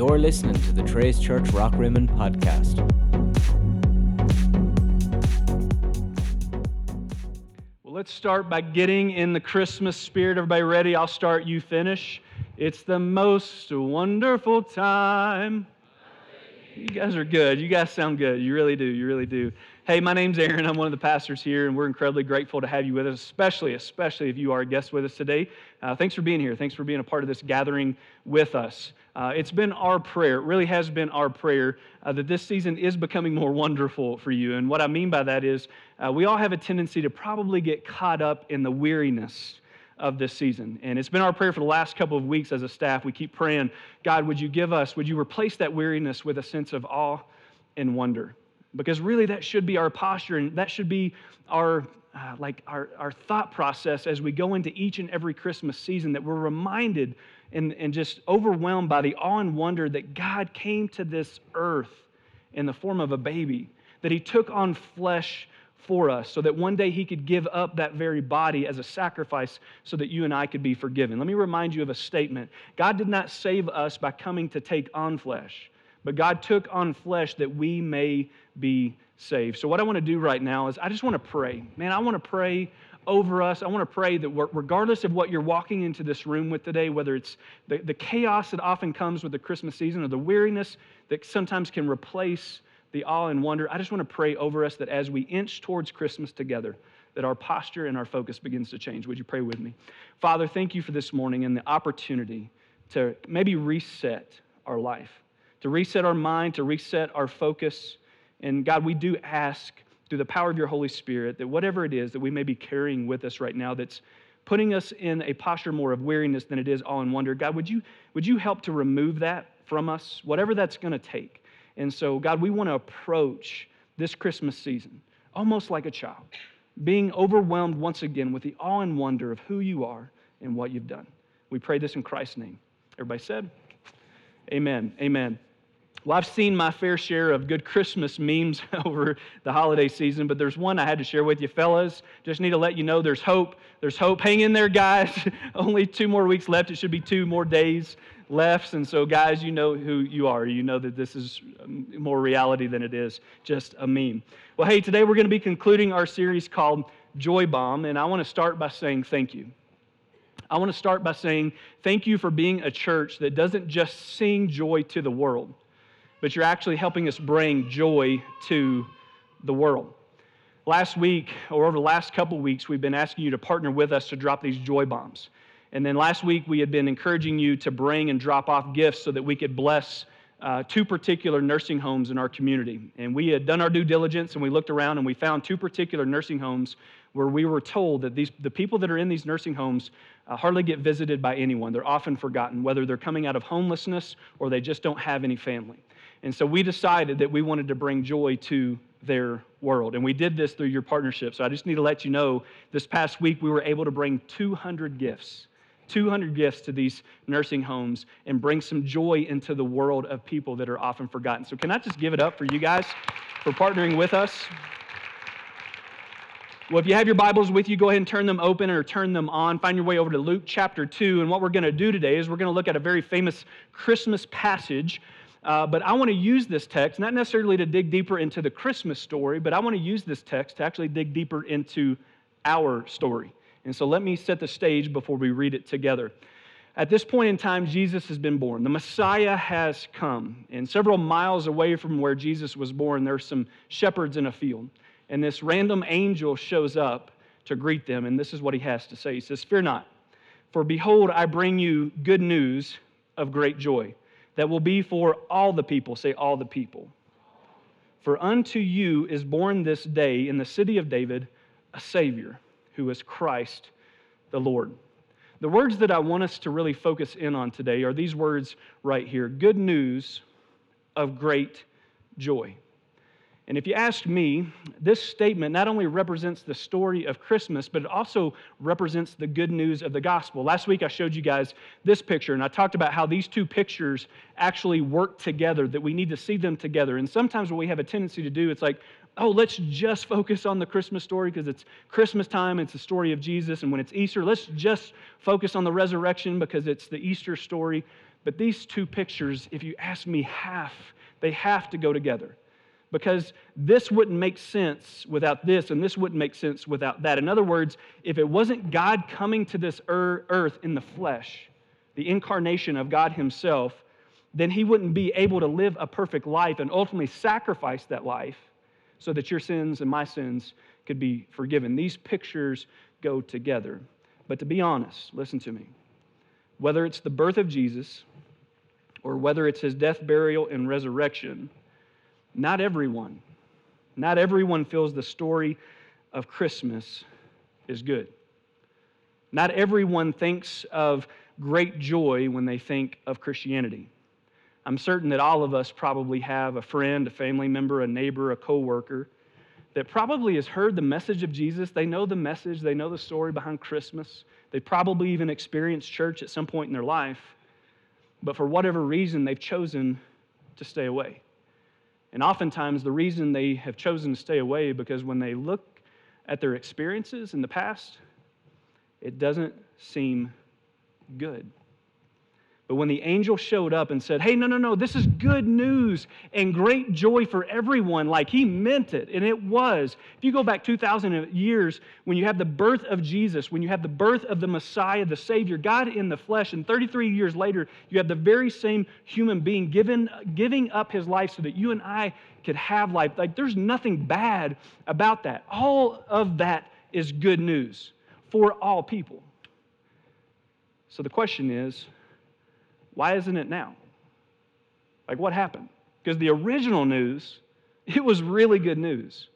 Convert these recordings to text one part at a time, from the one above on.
You're listening to the Trace Church Rock Rockrimmon podcast. Well, let's start by getting in the Christmas spirit. Everybody ready? I'll start, you finish. It's the most wonderful time. You guys are good. You guys sound good. You really do. You really do. Hey, my name's Aaron. I'm one of the pastors here, and we're incredibly grateful to have you with us, especially, especially if you are a guest with us today. Uh, thanks for being here. Thanks for being a part of this gathering with us. Uh, it's been our prayer, it really has been our prayer, uh, that this season is becoming more wonderful for you. And what I mean by that is uh, we all have a tendency to probably get caught up in the weariness of this season. And it's been our prayer for the last couple of weeks as a staff. We keep praying, God, would you give us, would you replace that weariness with a sense of awe and wonder? Because really, that should be our posture, and that should be our uh, like our, our thought process as we go into each and every Christmas season, that we're reminded and, and just overwhelmed by the awe and wonder that God came to this earth in the form of a baby, that He took on flesh for us so that one day He could give up that very body as a sacrifice so that you and I could be forgiven. Let me remind you of a statement God did not save us by coming to take on flesh, but God took on flesh that we may be saved. So, what I want to do right now is I just want to pray. Man, I want to pray over us. I want to pray that regardless of what you're walking into this room with today, whether it's the, the chaos that often comes with the Christmas season or the weariness that sometimes can replace the awe and wonder, I just want to pray over us that as we inch towards Christmas together, that our posture and our focus begins to change. Would you pray with me? Father, thank you for this morning and the opportunity to maybe reset our life, to reset our mind, to reset our focus. And God, we do ask through the power of your Holy Spirit that whatever it is that we may be carrying with us right now that's putting us in a posture more of weariness than it is all in wonder, God, would you, would you help to remove that from us, whatever that's going to take? And so, God, we want to approach this Christmas season almost like a child, being overwhelmed once again with the awe and wonder of who you are and what you've done. We pray this in Christ's name. Everybody said, Amen. Amen. Well, I've seen my fair share of good Christmas memes over the holiday season, but there's one I had to share with you, fellas. Just need to let you know there's hope. There's hope. Hang in there, guys. Only two more weeks left. It should be two more days left. And so, guys, you know who you are. You know that this is um, more reality than it is just a meme. Well, hey, today we're going to be concluding our series called Joy Bomb, and I want to start by saying thank you. I want to start by saying thank you for being a church that doesn't just sing joy to the world but you're actually helping us bring joy to the world. Last week, or over the last couple weeks, we've been asking you to partner with us to drop these joy bombs. And then last week, we had been encouraging you to bring and drop off gifts so that we could bless uh, two particular nursing homes in our community. And we had done our due diligence and we looked around and we found two particular nursing homes where we were told that these, the people that are in these nursing homes uh, hardly get visited by anyone. They're often forgotten, whether they're coming out of homelessness or they just don't have any family. And so we decided that we wanted to bring joy to their world. And we did this through your partnership. So I just need to let you know this past week we were able to bring 200 gifts. 200 gifts to these nursing homes and bring some joy into the world of people that are often forgotten. So, can I just give it up for you guys for partnering with us? Well, if you have your Bibles with you, go ahead and turn them open or turn them on. Find your way over to Luke chapter 2. And what we're going to do today is we're going to look at a very famous Christmas passage uh, but I want to use this text, not necessarily to dig deeper into the Christmas story, but I want to use this text to actually dig deeper into our story. And so let me set the stage before we read it together. At this point in time, Jesus has been born. The Messiah has come. And several miles away from where Jesus was born, there are some shepherds in a field. And this random angel shows up to greet them. And this is what he has to say He says, Fear not, for behold, I bring you good news of great joy that will be for all the people. Say, all the people. For unto you is born this day in the city of David a Savior who is Christ the Lord. The words that I want us to really focus in on today are these words right here good news of great joy. And if you ask me, this statement not only represents the story of Christmas, but it also represents the good news of the gospel. Last week I showed you guys this picture, and I talked about how these two pictures actually work together, that we need to see them together. And sometimes what we have a tendency to do, it's like oh, let's just focus on the Christmas story because it's Christmas time, it's the story of Jesus. And when it's Easter, let's just focus on the resurrection because it's the Easter story. But these two pictures, if you ask me, half, they have to go together because this wouldn't make sense without this, and this wouldn't make sense without that. In other words, if it wasn't God coming to this earth in the flesh, the incarnation of God Himself, then He wouldn't be able to live a perfect life and ultimately sacrifice that life so that your sins and my sins could be forgiven. These pictures go together. But to be honest, listen to me. Whether it's the birth of Jesus or whether it's his death, burial, and resurrection, not everyone, not everyone feels the story of Christmas is good. Not everyone thinks of great joy when they think of Christianity. I'm certain that all of us probably have a friend, a family member, a neighbor, a coworker that probably has heard the message of Jesus. They know the message, they know the story behind Christmas. They probably even experienced church at some point in their life, but for whatever reason, they've chosen to stay away. And oftentimes, the reason they have chosen to stay away because when they look at their experiences in the past, it doesn't seem good. But when the angel showed up and said, Hey, no, no, no, this is good news and great joy for everyone, like he meant it, and it was. If you go back 2,000 years, when you have the birth of Jesus, when you have the birth of the Messiah, the Savior, God in the flesh, and 33 years later, you have the very same human being given, giving up his life so that you and I could have life. Like, there's nothing bad about that. All of that is good news for all people. So the question is, why isn't it now? Like, what happened? Because the original news, it was really good news.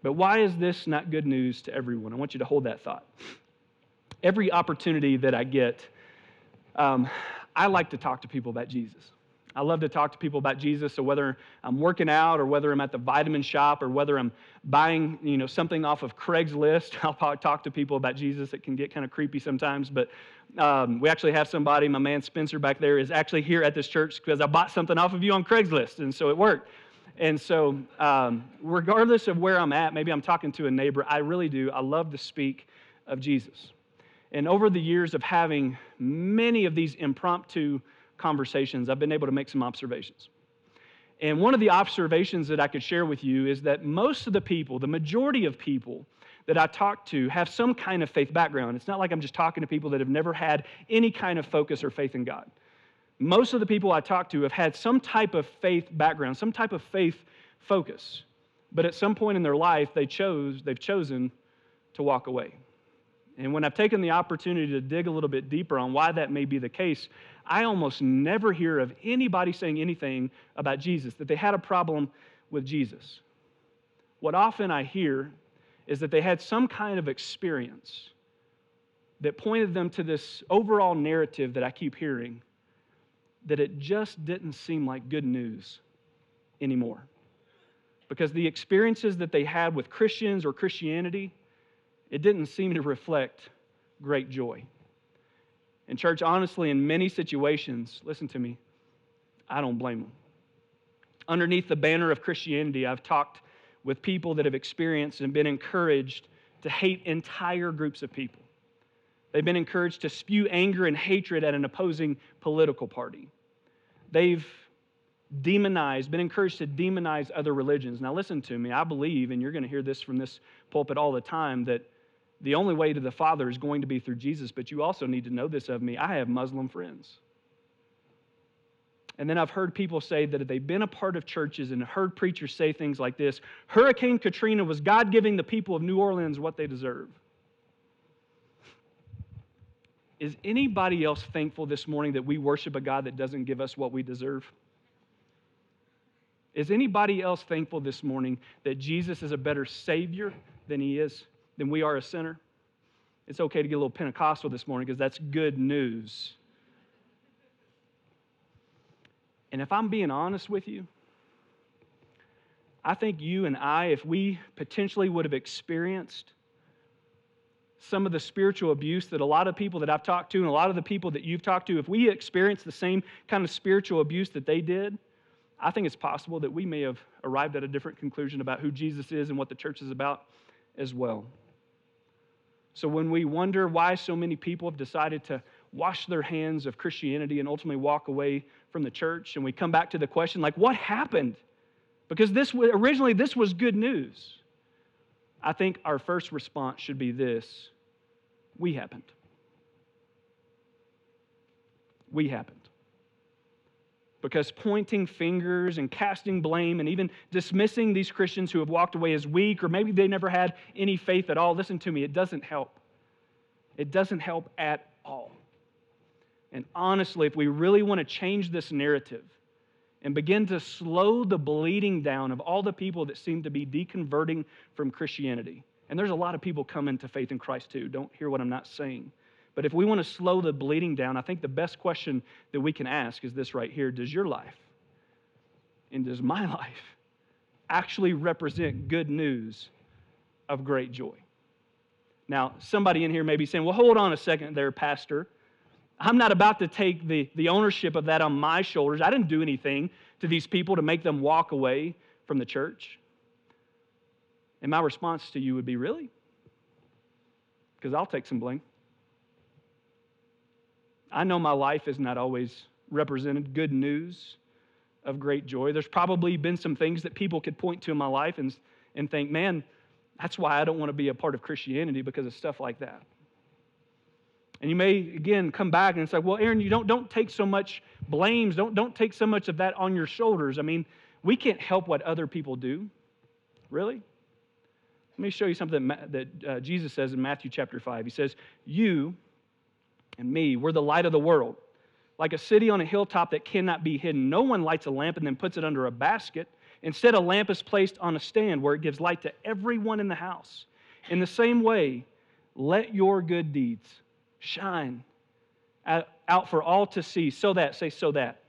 But why is this not good news to everyone? I want you to hold that thought. Every opportunity that I get, um, I like to talk to people about Jesus. I love to talk to people about Jesus. So whether I'm working out or whether I'm at the vitamin shop or whether I'm buying, you know, something off of Craigslist, I'll talk to people about Jesus. It can get kind of creepy sometimes, but um, we actually have somebody, my man Spencer back there, is actually here at this church because I bought something off of you on Craigslist, and so it worked. And so, um, regardless of where I'm at, maybe I'm talking to a neighbor, I really do. I love to speak of Jesus. And over the years of having many of these impromptu conversations, I've been able to make some observations. And one of the observations that I could share with you is that most of the people, the majority of people that I talk to, have some kind of faith background. It's not like I'm just talking to people that have never had any kind of focus or faith in God. Most of the people I talk to have had some type of faith background, some type of faith focus. But at some point in their life, they chose, they've chosen to walk away. And when I've taken the opportunity to dig a little bit deeper on why that may be the case, I almost never hear of anybody saying anything about Jesus, that they had a problem with Jesus. What often I hear is that they had some kind of experience that pointed them to this overall narrative that I keep hearing that it just didn't seem like good news anymore. Because the experiences that they had with Christians or Christianity it didn't seem to reflect great joy. And, church, honestly, in many situations, listen to me, I don't blame them. Underneath the banner of Christianity, I've talked with people that have experienced and been encouraged to hate entire groups of people. They've been encouraged to spew anger and hatred at an opposing political party. They've demonized, been encouraged to demonize other religions. Now, listen to me. I believe, and you're going to hear this from this pulpit all the time, that the only way to the Father is going to be through Jesus, but you also need to know this of me. I have Muslim friends. And then I've heard people say that they've been a part of churches and heard preachers say things like this Hurricane Katrina was God giving the people of New Orleans what they deserve. Is anybody else thankful this morning that we worship a God that doesn't give us what we deserve? Is anybody else thankful this morning that Jesus is a better Savior than He is? Then we are a sinner. It's okay to get a little Pentecostal this morning because that's good news. And if I'm being honest with you, I think you and I, if we potentially would have experienced some of the spiritual abuse that a lot of people that I've talked to and a lot of the people that you've talked to, if we experienced the same kind of spiritual abuse that they did, I think it's possible that we may have arrived at a different conclusion about who Jesus is and what the church is about as well. So when we wonder why so many people have decided to wash their hands of Christianity and ultimately walk away from the church, and we come back to the question like, what happened? Because this originally this was good news. I think our first response should be this: we happened. We happened. Because pointing fingers and casting blame and even dismissing these Christians who have walked away as weak or maybe they never had any faith at all, listen to me, it doesn't help. It doesn't help at all. And honestly, if we really want to change this narrative and begin to slow the bleeding down of all the people that seem to be deconverting from Christianity, and there's a lot of people coming to faith in Christ too, don't hear what I'm not saying. But if we want to slow the bleeding down, I think the best question that we can ask is this right here Does your life and does my life actually represent good news of great joy? Now, somebody in here may be saying, well, hold on a second there, Pastor. I'm not about to take the, the ownership of that on my shoulders. I didn't do anything to these people to make them walk away from the church. And my response to you would be, really? Because I'll take some blame. I know my life has not always represented good news of great joy. There's probably been some things that people could point to in my life and, and think, man, that's why I don't want to be a part of Christianity because of stuff like that. And you may again come back and say, well, Aaron, you don't, don't take so much blames, don't, don't take so much of that on your shoulders. I mean, we can't help what other people do. Really? Let me show you something that uh, Jesus says in Matthew chapter 5. He says, You and me, we're the light of the world. Like a city on a hilltop that cannot be hidden. No one lights a lamp and then puts it under a basket. Instead, a lamp is placed on a stand where it gives light to everyone in the house. In the same way, let your good deeds shine out for all to see, so that, say, so that,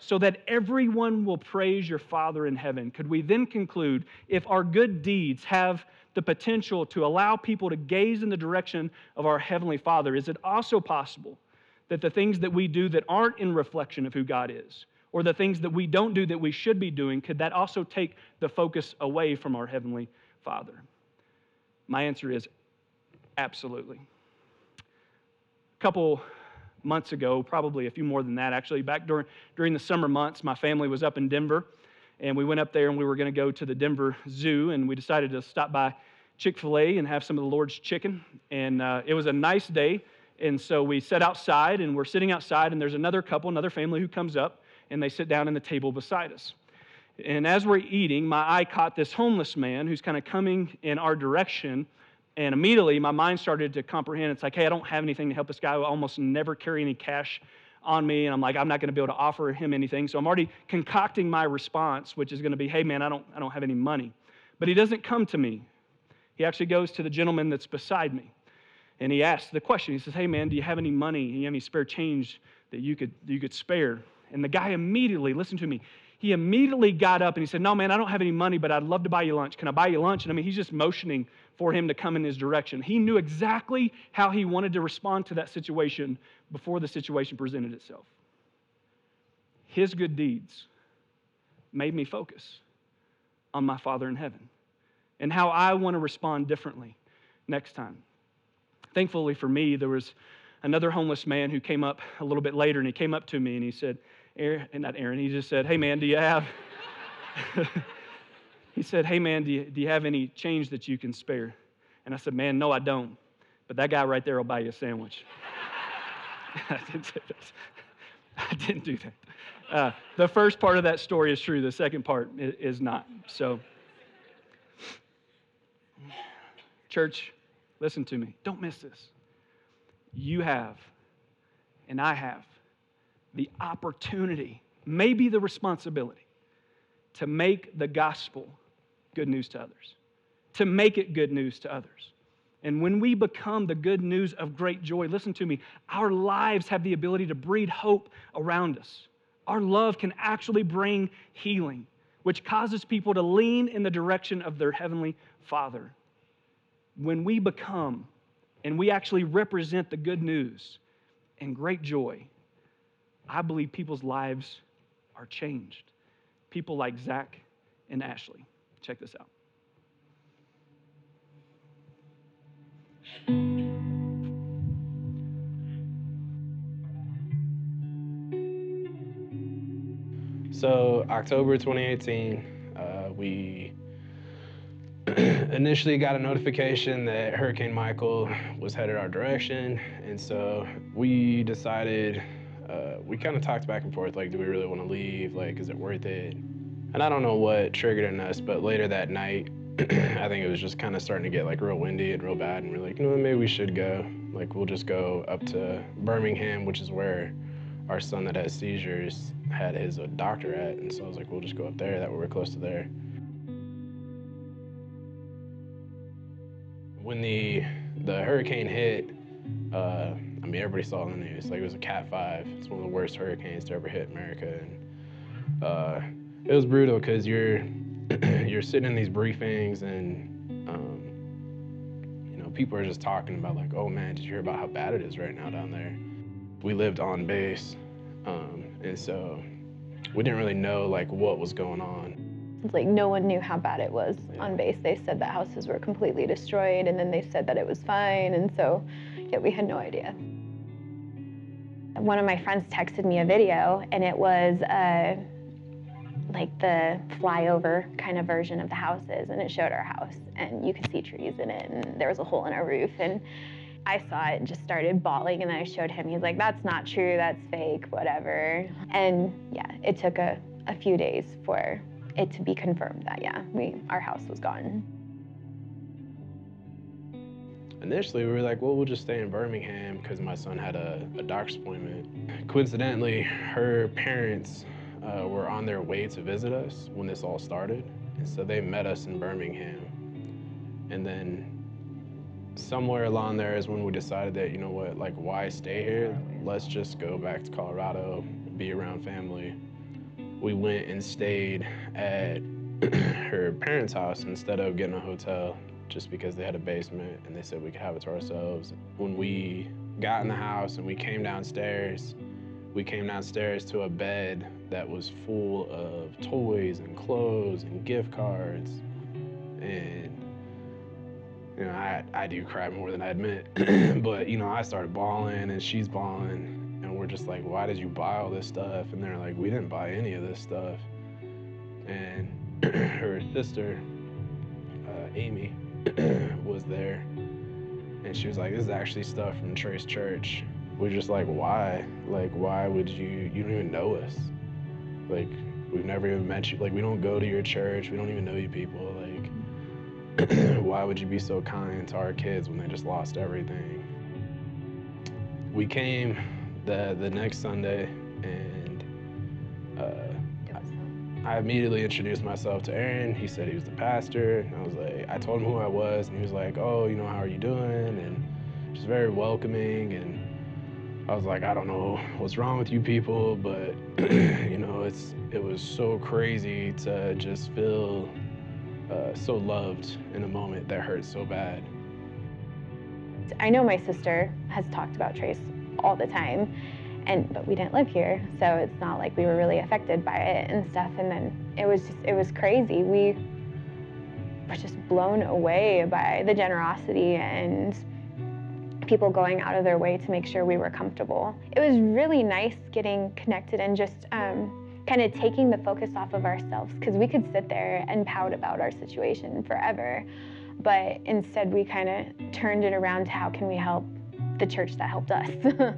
so that everyone will praise your Father in heaven. Could we then conclude if our good deeds have the potential to allow people to gaze in the direction of our Heavenly Father, is it also possible that the things that we do that aren't in reflection of who God is, or the things that we don't do that we should be doing, could that also take the focus away from our Heavenly Father? My answer is absolutely A couple months ago, probably a few more than that actually, back during, during the summer months, my family was up in Denver, and we went up there and we were going to go to the Denver Zoo, and we decided to stop by Chick fil A and have some of the Lord's chicken. And uh, it was a nice day, and so we sat outside, and we're sitting outside, and there's another couple, another family who comes up, and they sit down in the table beside us. And as we're eating, my eye caught this homeless man who's kind of coming in our direction and immediately my mind started to comprehend it's like, hey, I don't have anything to help this guy. I almost never carry any cash on me. And I'm like, I'm not going to be able to offer him anything. So I'm already concocting my response, which is going to be, hey, man, I don't, I don't have any money. But he doesn't come to me. He actually goes to the gentleman that's beside me. And he asks the question. He says, hey, man, do you have any money? Do you have any spare change that you could, you could spare? And the guy immediately, listen to me, he immediately got up and he said, No, man, I don't have any money, but I'd love to buy you lunch. Can I buy you lunch? And I mean, he's just motioning for him to come in his direction. He knew exactly how he wanted to respond to that situation before the situation presented itself. His good deeds made me focus on my Father in heaven and how I want to respond differently next time. Thankfully for me, there was another homeless man who came up a little bit later and he came up to me and he said, Aaron, not Aaron, he just said, Hey man, do you have. He said, Hey man, do you, do you have any change that you can spare? And I said, Man, no, I don't. But that guy right there will buy you a sandwich. I didn't do that. I didn't do that. Uh, the first part of that story is true, the second part is not. So, church, listen to me. Don't miss this. You have, and I have, the opportunity, maybe the responsibility, to make the gospel good news to others, to make it good news to others. And when we become the good news of great joy, listen to me, our lives have the ability to breed hope around us. Our love can actually bring healing, which causes people to lean in the direction of their heavenly Father. When we become and we actually represent the good news and great joy, I believe people's lives are changed. people like Zach and Ashley. Check this out. So, October 2018, uh, we initially got a notification that Hurricane Michael was headed our direction. And so we decided, uh, we kind of talked back and forth like, do we really want to leave? Like, is it worth it? And I don't know what triggered in us, but later that night, I think it was just kind of starting to get like real windy and real bad. And we're like, know, maybe we should go. Like, we'll just go up to Birmingham, which is where our son that has seizures had his uh, doctor at. And so I was like, we'll just go up there. That way we're close to there. When the the hurricane hit, uh, I mean, everybody saw in the news. Like, it was a Cat 5. It's one of the worst hurricanes to ever hit America. And uh, it was brutal because you're you're sitting in these briefings and um, you know people are just talking about like, oh man, did you hear about how bad it is right now down there? We lived on base, um, and so we didn't really know like what was going on. It's like no one knew how bad it was on base. They said that houses were completely destroyed, and then they said that it was fine, and so yeah, we had no idea. One of my friends texted me a video, and it was uh, like the flyover kind of version of the houses, and it showed our house, and you could see trees in it, and there was a hole in our roof, and I saw it and just started bawling, and then I showed him. He's like, "That's not true. That's fake. Whatever." And yeah, it took a, a few days for it to be confirmed that yeah, we our house was gone. Initially, we were like, well, we'll just stay in Birmingham because my son had a, a, doctor's appointment. Coincidentally, her parents uh, were on their way to visit us when this all started. And so they met us in Birmingham. And then somewhere along there is when we decided that, you know what, like, why stay here? Let's just go back to Colorado, be around family. We went and stayed at her parents' house instead of getting a hotel just because they had a basement and they said we could have it to ourselves. When we got in the house and we came downstairs, we came downstairs to a bed that was full of toys and clothes and gift cards. And, you know, I, I do cry more than I admit. but, you know, I started bawling and she's bawling. And we're just like, why did you buy all this stuff? And they're like, we didn't buy any of this stuff. And her sister, uh, Amy, was there. And she was like, this is actually stuff from Trace Church. We're just like, why? Like, why would you, you don't even know us. Like, we've never even met you. Like, we don't go to your church. We don't even know you people. Like, why would you be so kind to our kids when they just lost everything? We came the, the next Sunday and uh, I immediately introduced myself to Aaron. He said he was the pastor. And I was like, I told him who I was, and he was like, oh, you know, how are you doing? And just very welcoming. And I was like, I don't know what's wrong with you people, but you know, it's it was so crazy to just feel uh, so loved in a moment that hurt so bad. I know my sister has talked about Trace all the time and but we didn't live here so it's not like we were really affected by it and stuff and then it was just it was crazy we were just blown away by the generosity and people going out of their way to make sure we were comfortable. It was really nice getting connected and just um, kind of taking the focus off of ourselves because we could sit there and pout about our situation forever but instead we kind of turned it around to how can we help the church that helped us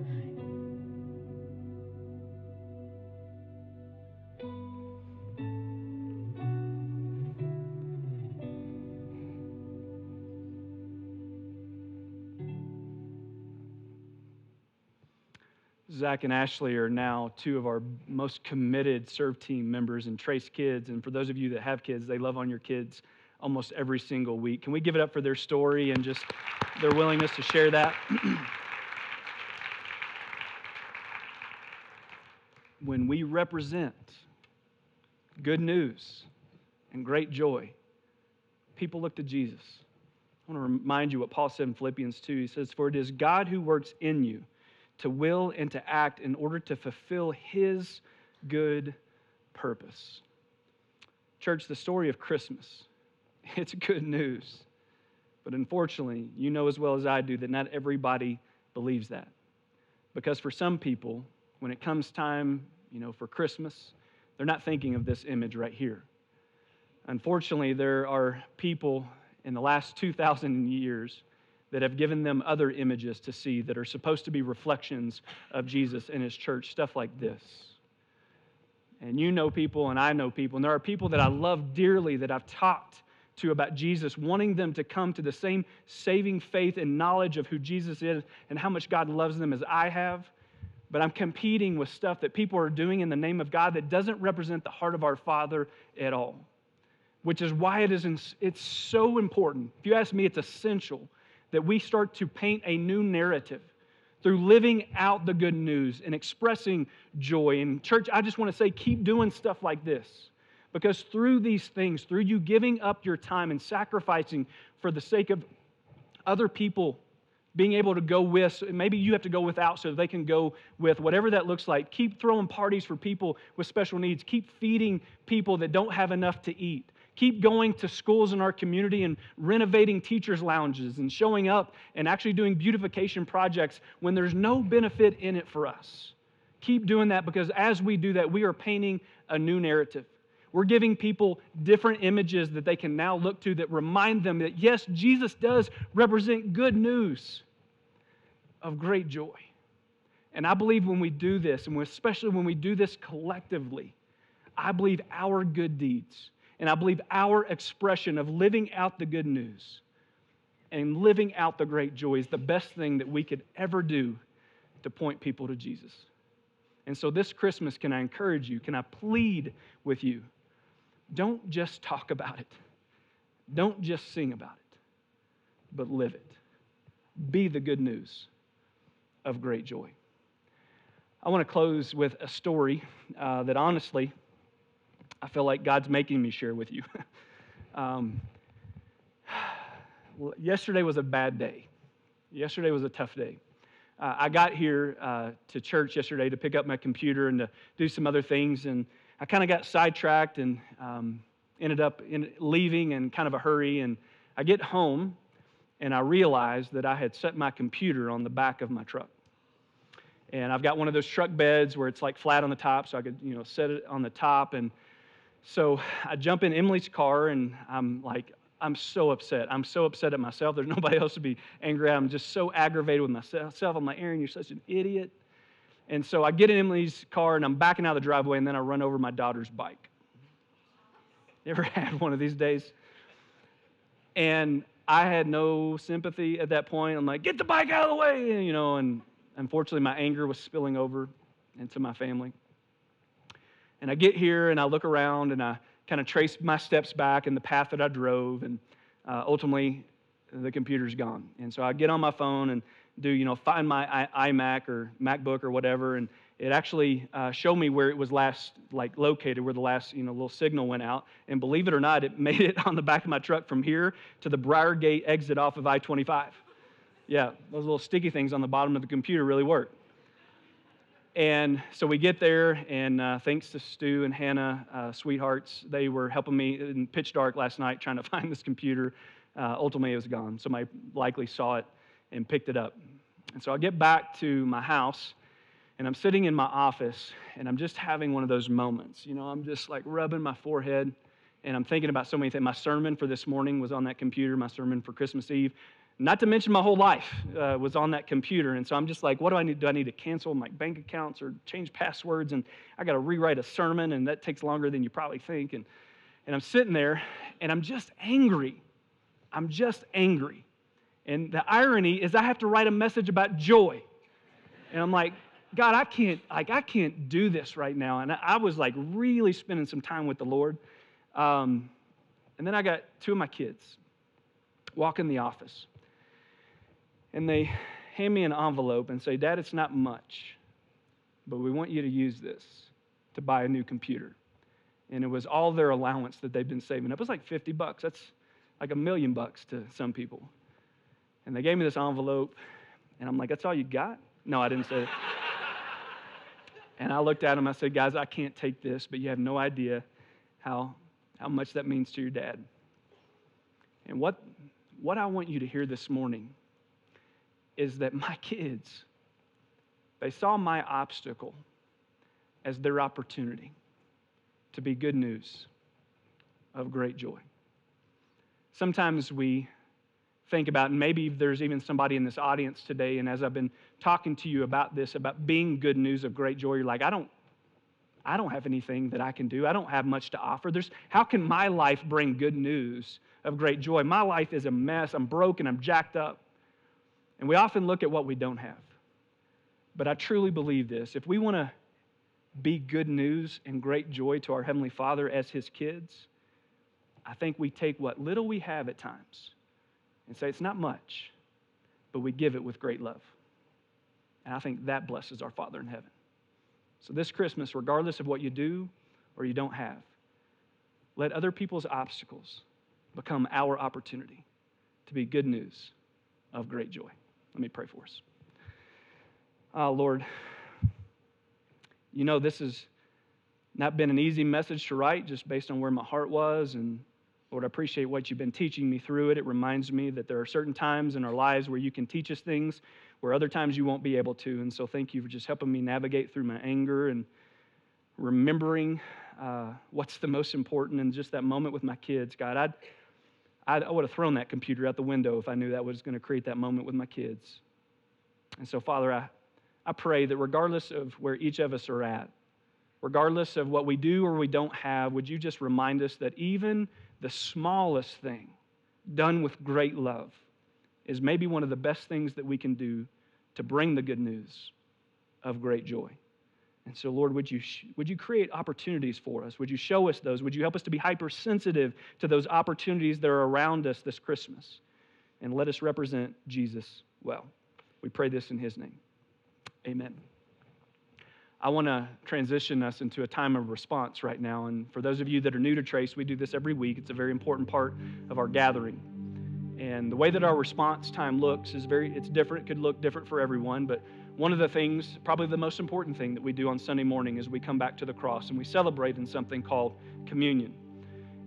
Zach and Ashley are now two of our most committed serve team members and Trace Kids. And for those of you that have kids, they love on your kids almost every single week. Can we give it up for their story and just their willingness to share that? when we represent good news and great joy, people look to Jesus. I want to remind you what Paul said in Philippians 2. He says, For it is God who works in you to will and to act in order to fulfill his good purpose. Church, the story of Christmas, it's good news. But unfortunately, you know as well as I do that not everybody believes that. Because for some people, when it comes time, you know, for Christmas, they're not thinking of this image right here. Unfortunately, there are people in the last 2,000 years that have given them other images to see that are supposed to be reflections of Jesus and his church, stuff like this. And you know people, and I know people, and there are people that I love dearly that I've talked to about Jesus, wanting them to come to the same saving faith and knowledge of who Jesus is and how much God loves them as I have. But I'm competing with stuff that people are doing in the name of God that doesn't represent the heart of our Father at all. Which is why it is it's so important. If you ask me, it's essential that we start to paint a new narrative through living out the good news and expressing joy. And, church, I just want to say keep doing stuff like this. Because through these things, through you giving up your time and sacrificing for the sake of other people being able to go with, maybe you have to go without so they can go with, whatever that looks like. Keep throwing parties for people with special needs. Keep feeding people that don't have enough to eat. Keep going to schools in our community and renovating teachers' lounges and showing up and actually doing beautification projects when there's no benefit in it for us. Keep doing that because as we do that, we are painting a new narrative. We're giving people different images that they can now look to that remind them that, yes, Jesus does represent good news of great joy. And I believe when we do this, and especially when we do this collectively, I believe our good deeds and I believe our expression of living out the good news and living out the great joy is the best thing that we could ever do to point people to Jesus. And so this Christmas, can I encourage you? Can I plead with you? Don't just talk about it, don't just sing about it, but live it. Be the good news of great joy. I want to close with a story uh, that honestly, I feel like God's making me share with you. um, yesterday was a bad day. Yesterday was a tough day. Uh, I got here uh, to church yesterday to pick up my computer and to do some other things, and I kind of got sidetracked and um, ended up in leaving in kind of a hurry. And I get home, and I realized that I had set my computer on the back of my truck. And I've got one of those truck beds where it's like flat on the top, so I could, you know, set it on the top and so I jump in Emily's car and I'm like, I'm so upset. I'm so upset at myself. There's nobody else to be angry at. I'm just so aggravated with myself. I'm like, Aaron, you're such an idiot. And so I get in Emily's car and I'm backing out of the driveway and then I run over my daughter's bike. You ever had one of these days? And I had no sympathy at that point. I'm like, get the bike out of the way, you know, and unfortunately my anger was spilling over into my family. And I get here and I look around and I kind of trace my steps back and the path that I drove, and uh, ultimately the computer's gone. And so I get on my phone and do, you know, find my iMac or MacBook or whatever, and it actually uh, showed me where it was last like located, where the last you know little signal went out. And believe it or not, it made it on the back of my truck from here to the Briargate exit off of I-25. Yeah, those little sticky things on the bottom of the computer really work. And so we get there, and uh, thanks to Stu and Hannah, uh, sweethearts, they were helping me in pitch dark last night trying to find this computer. Uh, ultimately, it was gone. Somebody likely saw it and picked it up. And so I get back to my house, and I'm sitting in my office, and I'm just having one of those moments. You know, I'm just like rubbing my forehead, and I'm thinking about so many things. My sermon for this morning was on that computer, my sermon for Christmas Eve. Not to mention my whole life uh, was on that computer. And so I'm just like, what do I need? Do I need to cancel my bank accounts or change passwords? And I got to rewrite a sermon, and that takes longer than you probably think. And, and I'm sitting there, and I'm just angry. I'm just angry. And the irony is I have to write a message about joy. And I'm like, God, I can't, like, I can't do this right now. And I, was like really spending some time with the Lord. Um, and then I got two of my kids walk in the office and they hand me an envelope and say, Dad, it's not much, but we want you to use this to buy a new computer. And it was all their allowance that they've been saving up. It was like 50 bucks. That's like a million bucks to some people. And they gave me this envelope, and I'm like, That's all you got? No, I didn't say it. and I looked at them, I said, Guys, I can't take this, but you have no idea how, how much that means to your dad. And what, what I want you to hear this morning is that my kids, they saw my obstacle as their opportunity to be good news of great joy. Sometimes we think about, and maybe there's even somebody in this audience today, and as I've been talking to you about this, about being good news of great joy, you're like, I don't, I don't have anything that I can do. I don't have much to offer. There's, how can my life bring good news of great joy? My life is a mess. I'm broken. I'm jacked up. And we often look at what we don't have. But I truly believe this. If we want to be good news and great joy to our Heavenly Father as His kids, I think we take what little we have at times and say it's not much, but we give it with great love. And I think that blesses our Father in heaven. So, this Christmas, regardless of what you do or you don't have, let other people's obstacles become our opportunity to be good news of great joy. Let me pray for us. Uh, Lord, you know this has not been an easy message to write just based on where my heart was. And Lord, I appreciate what you've been teaching me through it. It reminds me that there are certain times in our lives where you can teach us things where other times you won't be able to. And so thank you for just helping me navigate through my anger and remembering uh, what's the most important in just that moment with my kids. God, I'd, I'd, I would have thrown that computer out the window if I knew that was going to create that moment with my kids. And so, Father, I, I pray that regardless of where each of us are at, regardless of what we do or we don't have, would you just remind us that even the smallest thing done with great love is maybe one of the best things that we can do to bring the good news of great joy. And so, Lord, would you, would you create opportunities for us? Would you show us those? Would you help us to be hypersensitive to those opportunities that are around us this Christmas? And let us represent Jesus well. We pray this in his name. Amen. I want to transition us into a time of response right now. And for those of you that are new to Trace, we do this every week. It's a very important part of our gathering. And the way that our response time looks is very, it's different. It could look different for everyone. But one of the things, probably the most important thing that we do on Sunday morning is we come back to the cross and we celebrate in something called communion.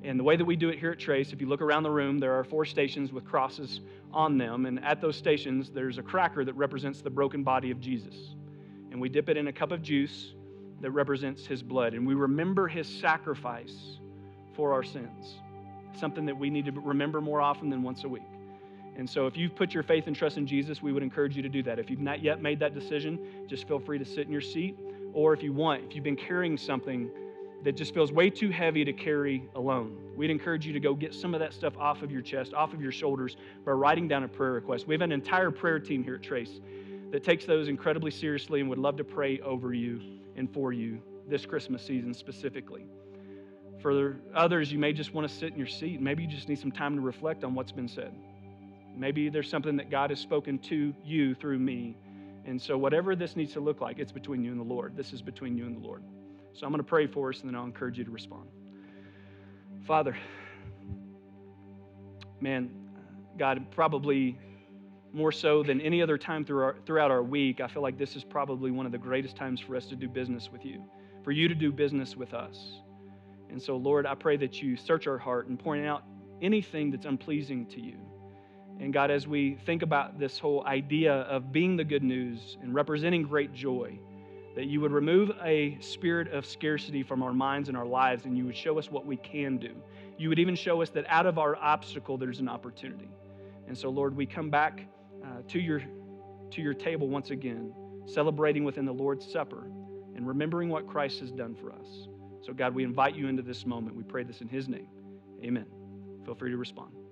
And the way that we do it here at Trace, if you look around the room, there are four stations with crosses on them. And at those stations, there's a cracker that represents the broken body of Jesus. And we dip it in a cup of juice that represents his blood. And we remember his sacrifice for our sins something that we need to remember more often than once a week. And so, if you've put your faith and trust in Jesus, we would encourage you to do that. If you've not yet made that decision, just feel free to sit in your seat. Or if you want, if you've been carrying something that just feels way too heavy to carry alone, we'd encourage you to go get some of that stuff off of your chest, off of your shoulders, by writing down a prayer request. We have an entire prayer team here at Trace that takes those incredibly seriously and would love to pray over you and for you this Christmas season specifically. For others, you may just want to sit in your seat. Maybe you just need some time to reflect on what's been said. Maybe there's something that God has spoken to you through me. And so, whatever this needs to look like, it's between you and the Lord. This is between you and the Lord. So, I'm going to pray for us and then I'll encourage you to respond. Father, man, God, probably more so than any other time throughout our week, I feel like this is probably one of the greatest times for us to do business with you, for you to do business with us. And so, Lord, I pray that you search our heart and point out anything that's unpleasing to you. And God, as we think about this whole idea of being the good news and representing great joy, that you would remove a spirit of scarcity from our minds and our lives, and you would show us what we can do. You would even show us that out of our obstacle, there's an opportunity. And so, Lord, we come back uh, to, your, to your table once again, celebrating within the Lord's Supper and remembering what Christ has done for us. So, God, we invite you into this moment. We pray this in His name. Amen. Feel free to respond.